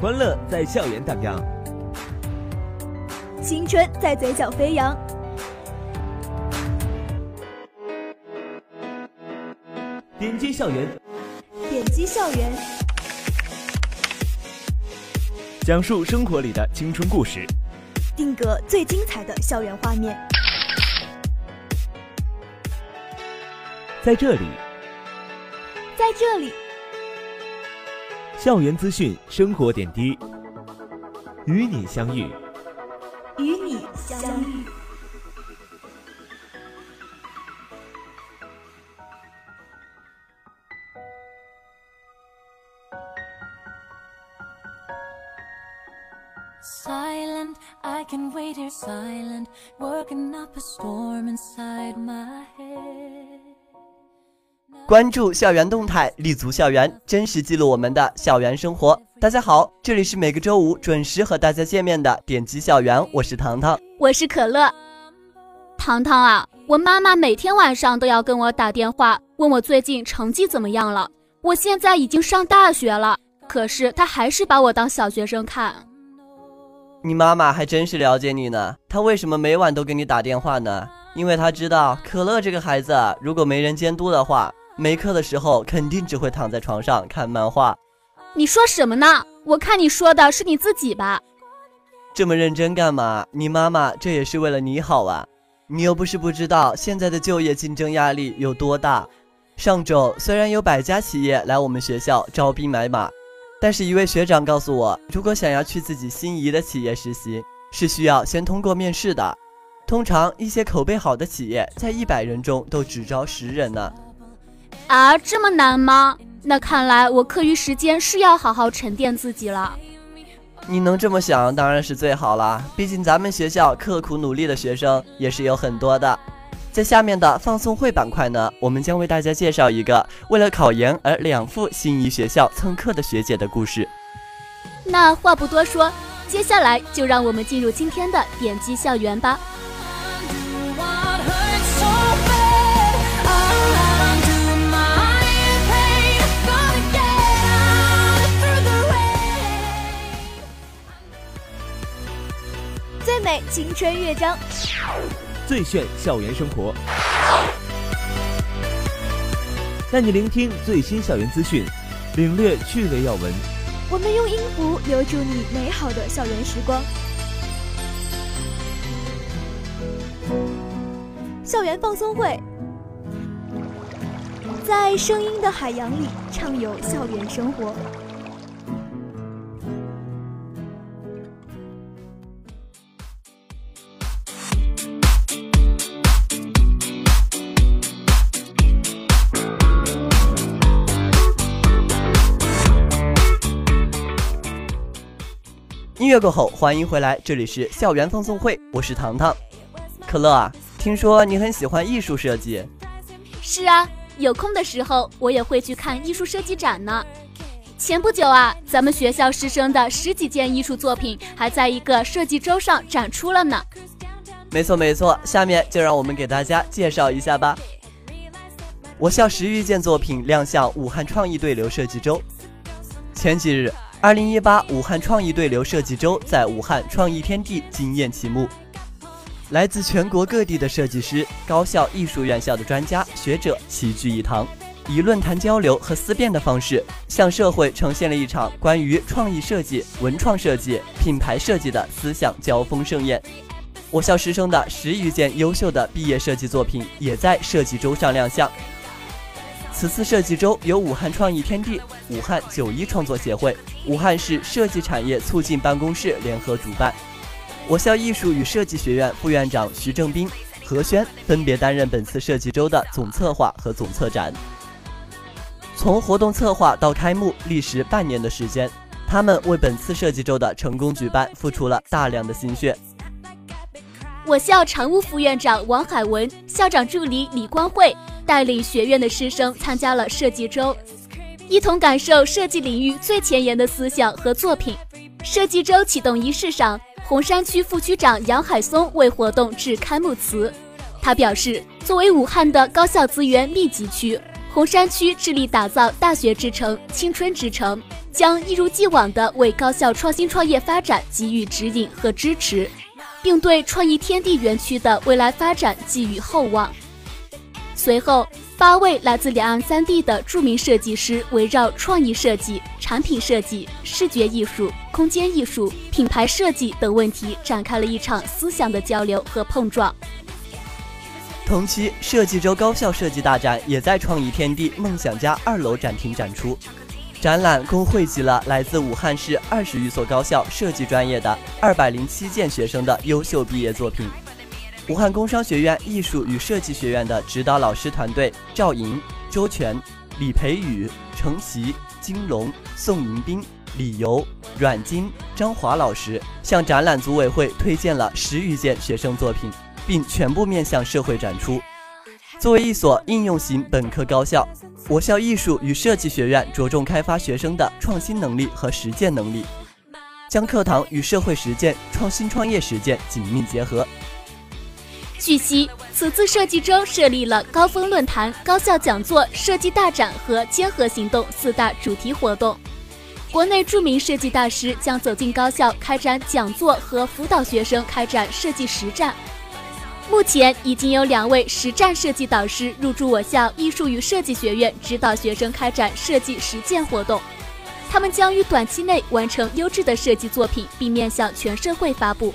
欢乐在校园荡漾，青春在嘴角飞扬。点击校园，点击校园，讲述生活里的青春故事，定格最精彩的校园画面。在这里，在这里，校园资讯，生活点滴，与你相遇，与你相遇。关注校园动态，立足校园，真实记录我们的校园生活。大家好，这里是每个周五准时和大家见面的点击校园，我是糖糖，我是可乐。糖糖啊，我妈妈每天晚上都要跟我打电话，问我最近成绩怎么样了。我现在已经上大学了，可是她还是把我当小学生看。你妈妈还真是了解你呢，她为什么每晚都给你打电话呢？因为她知道可乐这个孩子，如果没人监督的话，没课的时候肯定只会躺在床上看漫画。你说什么呢？我看你说的是你自己吧？这么认真干嘛？你妈妈这也是为了你好啊！你又不是不知道现在的就业竞争压力有多大。上周虽然有百家企业来我们学校招兵买马。但是，一位学长告诉我，如果想要去自己心仪的企业实习，是需要先通过面试的。通常，一些口碑好的企业在一百人中都只招十人呢。啊，这么难吗？那看来我课余时间是要好好沉淀自己了。你能这么想，当然是最好了。毕竟咱们学校刻苦努力的学生也是有很多的。在下面的放送会板块呢，我们将为大家介绍一个为了考研而两赴心仪学校蹭课的学姐的故事。那话不多说，接下来就让我们进入今天的点击校园吧。最美青春乐章。最炫校园生活，带你聆听最新校园资讯，领略趣味要闻。我们用音符留住你美好的校园时光。校园放松会，在声音的海洋里畅游校园生活。音乐过后，欢迎回来，这里是校园放送会，我是糖糖。可乐啊，听说你很喜欢艺术设计。是啊，有空的时候我也会去看艺术设计展呢。前不久啊，咱们学校师生的十几件艺术作品还在一个设计周上展出了呢。没错没错，下面就让我们给大家介绍一下吧。我校十余件作品亮相武汉创意对流设计周。前几日。二零一八武汉创意对流设计周在武汉创意天地惊艳启幕，来自全国各地的设计师、高校、艺术院校的专家学者齐聚一堂，以论坛交流和思辨的方式，向社会呈现了一场关于创意设计、文创设计、品牌设计的思想交锋盛宴。我校师生的十余件优秀的毕业设计作品也在设计周上亮相。此次设计周由武汉创意天地、武汉九一创作协会、武汉市设计产业促进办公室联合主办。我校艺术与设计学院副院长徐正斌、何轩分别担任本次设计周的总策划和总策展。从活动策划到开幕，历时半年的时间，他们为本次设计周的成功举办付出了大量的心血。我校常务副院长王海文、校长助理李光慧。带领学院的师生参加了设计周，一同感受设计领域最前沿的思想和作品。设计周启动仪式上，洪山区副区长杨海松为活动致开幕词。他表示，作为武汉的高校资源密集区，洪山区致力打造大学之城、青春之城。将一如既往地为高校创新创业发展给予指引和支持，并对创意天地园区的未来发展寄予厚望。随后，八位来自两岸三地的著名设计师围绕创意设计、产品设计、视觉艺术、空间艺术、品牌设计等问题展开了一场思想的交流和碰撞。同期，设计周高校设计大展也在创意天地梦想家二楼展厅展出。展览共汇集了来自武汉市二十余所高校设计专业的二百零七件学生的优秀毕业作品。武汉工商学院艺术与设计学院的指导老师团队赵莹、周全、李培宇、程琦、金龙、宋迎宾、李游、阮金、张华老师向展览组委会推荐了十余件学生作品，并全部面向社会展出。作为一所应用型本科高校，我校艺术与设计学院着重开发学生的创新能力和实践能力，将课堂与社会实践、创新创业实践紧密结合。据悉，此次设计周设立了高峰论坛、高校讲座、设计大展和坚合行动四大主题活动。国内著名设计大师将走进高校开展讲座和辅导学生开展设计实战。目前已经有两位实战设计导师入驻我校艺术与设计学院，指导学生开展设计实践活动。他们将于短期内完成优质的设计作品，并面向全社会发布。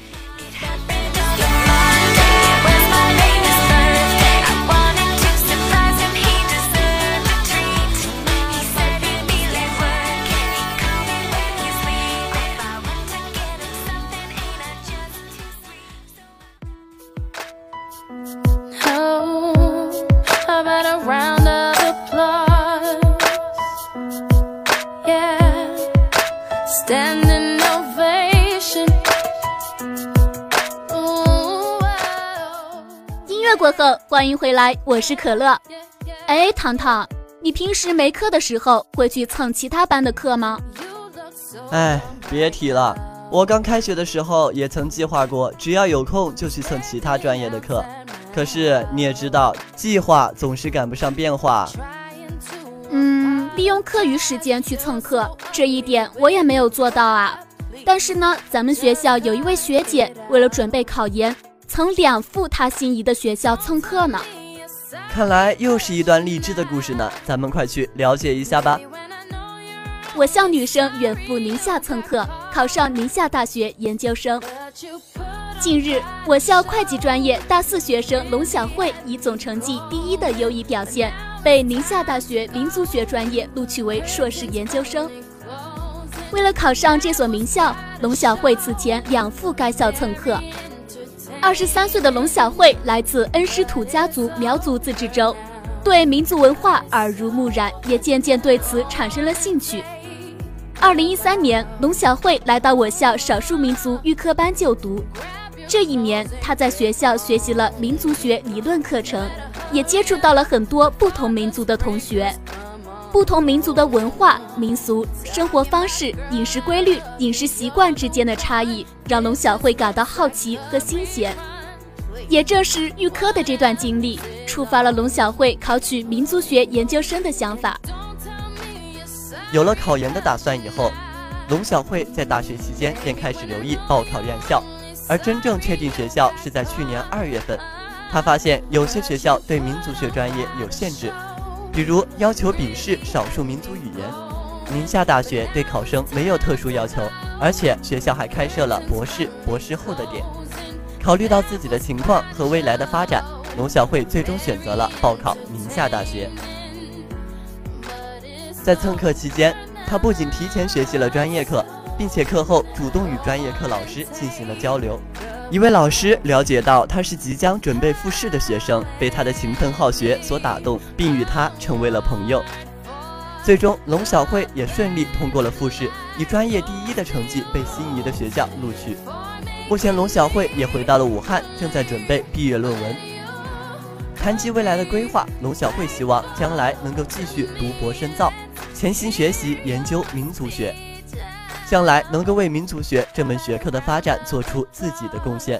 过后，欢迎回来，我是可乐。哎，糖糖，你平时没课的时候会去蹭其他班的课吗？哎，别提了，我刚开学的时候也曾计划过，只要有空就去蹭其他专业的课。可是你也知道，计划总是赶不上变化。嗯，利用课余时间去蹭课，这一点我也没有做到啊。但是呢，咱们学校有一位学姐，为了准备考研。曾两赴她心仪的学校蹭课呢，看来又是一段励志的故事呢。咱们快去了解一下吧。我校女生远赴宁夏蹭课，考上宁夏大学研究生。近日，我校会计专业大四学生龙小慧以总成绩第一的优异表现，被宁夏大学民族学专业录取为硕士研究生。为了考上这所名校，龙小慧此前两赴该校蹭课。二十三岁的龙小慧来自恩施土家族苗族自治州，对民族文化耳濡目染，也渐渐对此产生了兴趣。二零一三年，龙小慧来到我校少数民族预科班就读。这一年，她在学校学习了民族学理论课程，也接触到了很多不同民族的同学。不同民族的文化、民俗、生活方式、饮食规律、饮食习惯之间的差异，让龙小慧感到好奇和新鲜。也正是预科的这段经历，触发了龙小慧考取民族学研究生的想法。有了考研的打算以后，龙小慧在大学期间便开始留意报考院校，而真正确定学校是在去年二月份。他发现有些学校对民族学专业有限制。比如要求笔试少数民族语言，宁夏大学对考生没有特殊要求，而且学校还开设了博士、博士后的点。考虑到自己的情况和未来的发展，龙小慧最终选择了报考宁夏大学。在蹭课期间，他不仅提前学习了专业课，并且课后主动与专业课老师进行了交流。一位老师了解到他是即将准备复试的学生，被他的勤奋好学所打动，并与他成为了朋友。最终，龙小慧也顺利通过了复试，以专业第一的成绩被心仪的学校录取。目前，龙小慧也回到了武汉，正在准备毕业论文。谈及未来的规划，龙小慧希望将来能够继续读博深造，潜心学习研究民族学。将来能够为民族学这门学科的发展做出自己的贡献。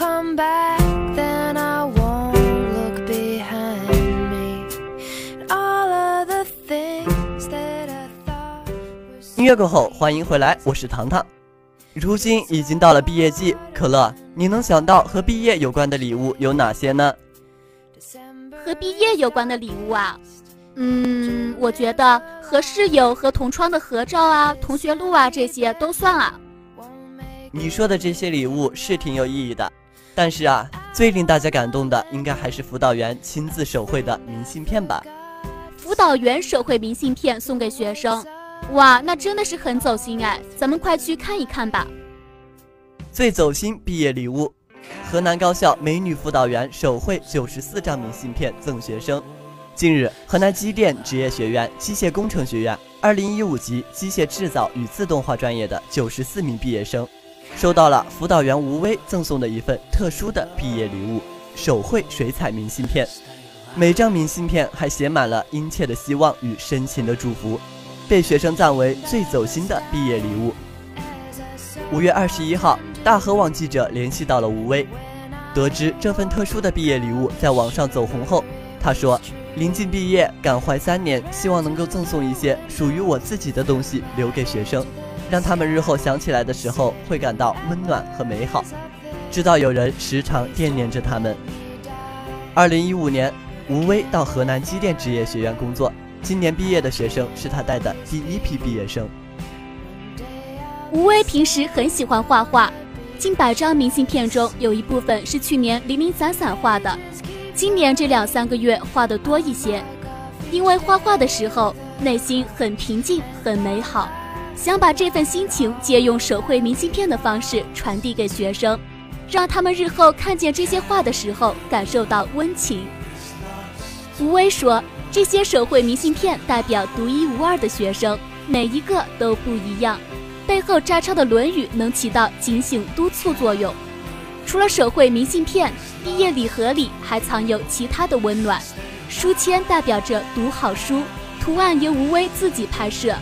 Come back, then I won't look behind me. All of the things that I thought 音乐过后，欢迎回来，我是糖糖。如今已经到了毕业季，可乐，你能想到和毕业有关的礼物有哪些呢？December 和毕业有关的礼物啊，嗯，我觉得和室友和同窗的合照啊、同学录啊这些都算啊。你说的这些礼物是挺有意义的，但是啊，最令大家感动的应该还是辅导员亲自手绘的明信片吧。辅导员手绘明信片送给学生，哇，那真的是很走心哎！咱们快去看一看吧。最走心毕业礼物，河南高校美女辅导员手绘九十四张明信片赠学生。近日，河南机电职业学院机械工程学院二零一五级机械制造与自动化专业的九十四名毕业生，收到了辅导员吴威赠送的一份特殊的毕业礼物——手绘水彩明信片。每张明信片还写满了殷切的希望与深情的祝福，被学生赞为最走心的毕业礼物。五月二十一号，大河网记者联系到了吴威，得知这份特殊的毕业礼物在网上走红后，他说：“临近毕业，感怀三年，希望能够赠送一些属于我自己的东西留给学生，让他们日后想起来的时候会感到温暖和美好，知道有人时常惦念着他们。”二零一五年，吴威到河南机电职业学院工作，今年毕业的学生是他带的第一批毕业生。吴威平时很喜欢画画，近百张明信片中有一部分是去年零零散散画的，今年这两三个月画的多一些。因为画画的时候内心很平静、很美好，想把这份心情借用手绘明信片的方式传递给学生，让他们日后看见这些画的时候感受到温情。吴威说：“这些手绘明信片代表独一无二的学生，每一个都不一样。”背后摘抄的《论语》能起到警醒督促作用。除了手绘明信片，毕业礼盒里还藏有其他的温暖。书签代表着读好书，图案由吴威自己拍摄。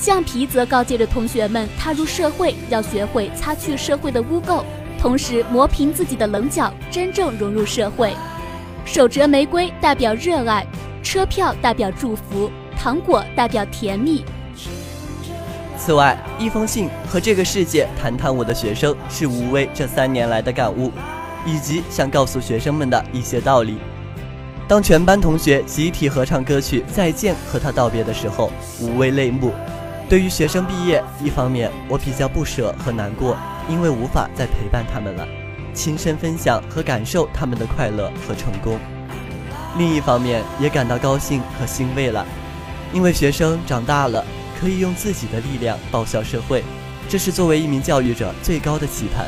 橡皮则告诫着同学们踏入社会要学会擦去社会的污垢，同时磨平自己的棱角，真正融入社会。手折玫瑰代表热爱，车票代表祝福，糖果代表甜蜜。此外，一封信和这个世界谈谈我的学生是吴威这三年来的感悟，以及想告诉学生们的一些道理。当全班同学集体合唱歌曲《再见》和他道别的时候，吴威泪目。对于学生毕业，一方面我比较不舍和难过，因为无法再陪伴他们了，亲身分享和感受他们的快乐和成功；另一方面也感到高兴和欣慰了，因为学生长大了。可以用自己的力量报效社会，这是作为一名教育者最高的期盼。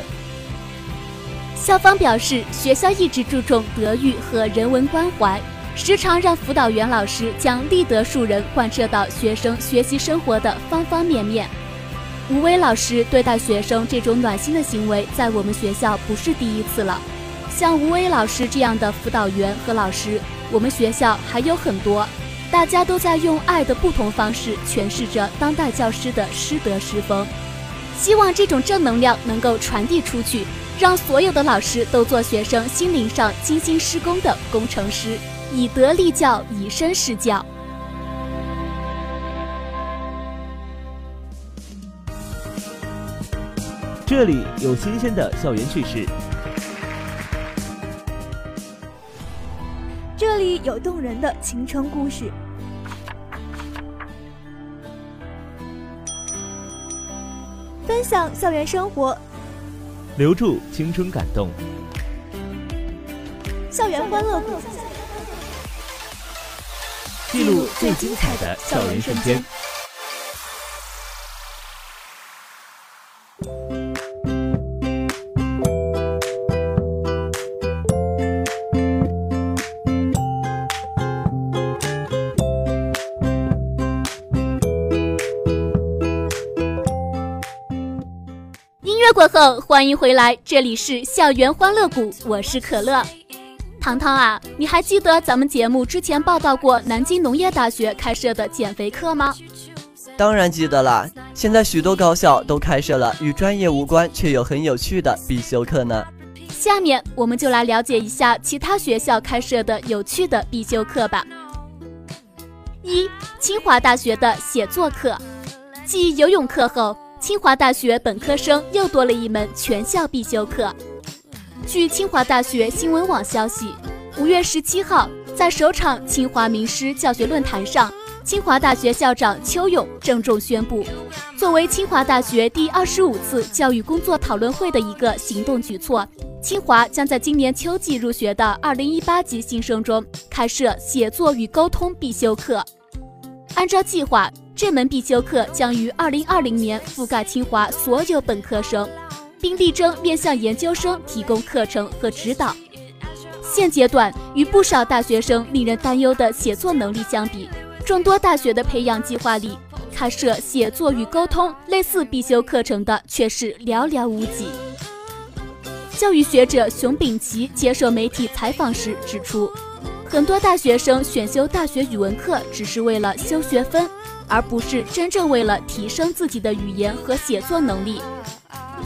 校方表示，学校一直注重德育和人文关怀，时常让辅导员老师将立德树人贯彻到学生学习生活的方方面面。吴威老师对待学生这种暖心的行为，在我们学校不是第一次了。像吴威老师这样的辅导员和老师，我们学校还有很多。大家都在用爱的不同方式诠释着当代教师的师德师风，希望这种正能量能够传递出去，让所有的老师都做学生心灵上精心施工的工程师，以德立教，以身试教。这里有新鲜的校园趣事，这里有动人的青春故事，分享校园生活，留住青春感动。校园欢乐谷，记录最精彩的校园瞬间。音乐过后，欢迎回来，这里是校园欢乐谷，我是可乐。糖糖啊，你还记得咱们节目之前报道过南京农业大学开设的减肥课吗？当然记得啦！现在许多高校都开设了与专业无关却又很有趣的必修课呢。下面我们就来了解一下其他学校开设的有趣的必修课吧。一、清华大学的写作课。继游泳课后，清华大学本科生又多了一门全校必修课。据清华大学新闻网消息，五月十七号，在首场清华名师教学论坛上，清华大学校长邱勇郑重宣布，作为清华大学第二十五次教育工作讨论会的一个行动举措，清华将在今年秋季入学的二零一八级新生中开设写作与沟通必修课。按照计划，这门必修课将于二零二零年覆盖清华所有本科生。并力争面向研究生提供课程和指导。现阶段，与不少大学生令人担忧的写作能力相比，众多大学的培养计划里，开设写作与沟通类似必修课程的却是寥寥无几。教育学者熊丙奇接受媒体采访时指出，很多大学生选修大学语文课只是为了修学分，而不是真正为了提升自己的语言和写作能力。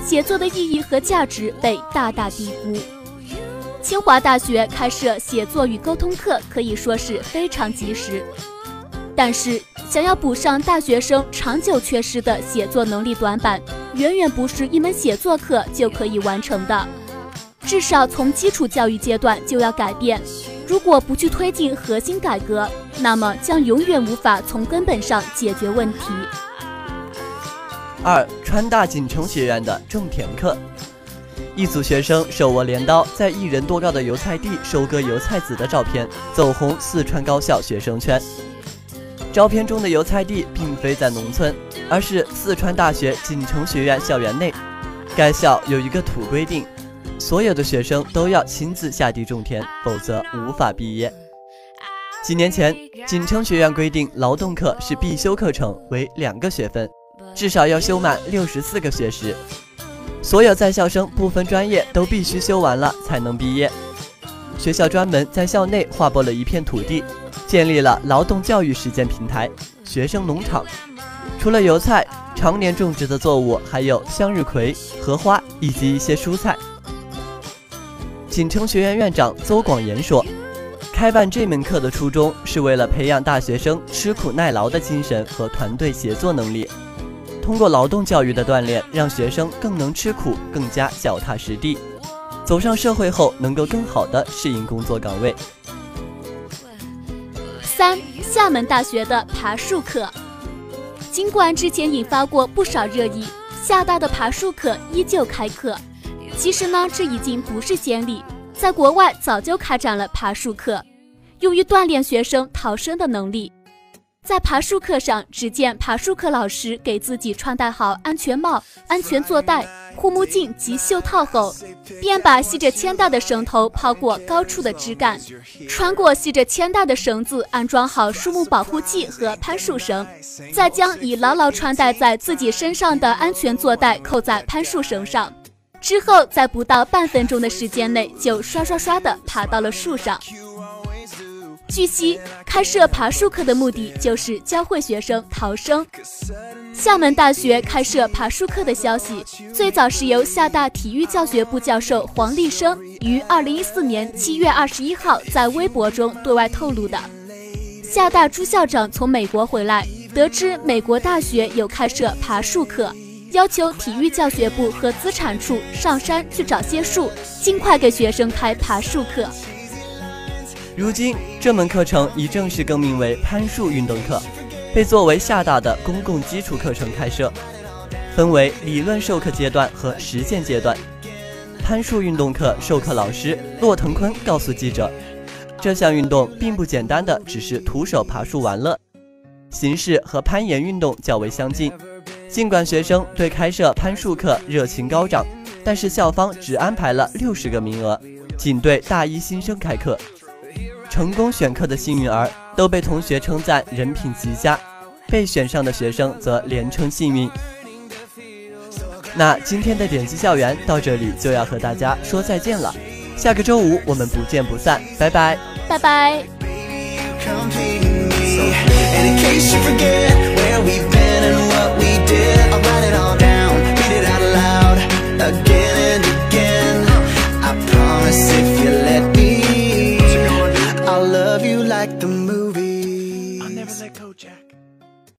写作的意义和价值被大大低估。清华大学开设写作与沟通课可以说是非常及时，但是想要补上大学生长久缺失的写作能力短板，远远不是一门写作课就可以完成的。至少从基础教育阶段就要改变。如果不去推进核心改革，那么将永远无法从根本上解决问题。二川大锦城学院的种田课，一组学生手握镰刀，在一人多高的油菜地收割油菜籽的照片走红四川高校学生圈。照片中的油菜地并非在农村，而是四川大学锦城学院校园内。该校有一个土规定，所有的学生都要亲自下地种田，否则无法毕业。几年前，锦城学院规定劳动课是必修课程，为两个学分。至少要修满六十四个学时，所有在校生不分专业都必须修完了才能毕业。学校专门在校内划拨了一片土地，建立了劳动教育实践平台——学生农场。除了油菜，常年种植的作物还有向日葵、荷花以及一些蔬菜。锦城学院院长邹广言说：“开办这门课的初衷是为了培养大学生吃苦耐劳的精神和团队协作能力。”通过劳动教育的锻炼，让学生更能吃苦，更加脚踏实地，走上社会后能够更好的适应工作岗位。三，厦门大学的爬树课，尽管之前引发过不少热议，厦大的爬树课依旧开课。其实呢，这已经不是先例，在国外早就开展了爬树课，用于锻炼学生逃生的能力。在爬树课上，只见爬树课老师给自己穿戴好安全帽、安全坐带、护目镜及袖套后，便把系着铅带的绳头抛过高处的枝干，穿过系着铅带的绳子，安装好树木保护器和攀树绳，再将已牢牢穿戴在自己身上的安全坐带扣在攀树绳上，之后在不到半分钟的时间内，就刷刷刷地爬到了树上。据悉，开设爬树课的目的就是教会学生逃生。厦门大学开设爬树课的消息，最早是由厦大体育教学部教授黄立生于二零一四年七月二十一号在微博中对外透露的。厦大朱校长从美国回来，得知美国大学有开设爬树课，要求体育教学部和资产处上山去找些树，尽快给学生开爬树课。如今，这门课程已正式更名为攀树运动课，被作为厦大的公共基础课程开设，分为理论授课阶段和实践阶段。攀树运动课授课老师骆腾坤告诉记者，这项运动并不简单的只是徒手爬树玩乐，形式和攀岩运动较为相近。尽管学生对开设攀树课热情高涨，但是校方只安排了六十个名额，仅对大一新生开课。成功选课的幸运儿都被同学称赞人品极佳，被选上的学生则连称幸运。那今天的点击校园到这里就要和大家说再见了，下个周五我们不见不散，拜拜拜拜。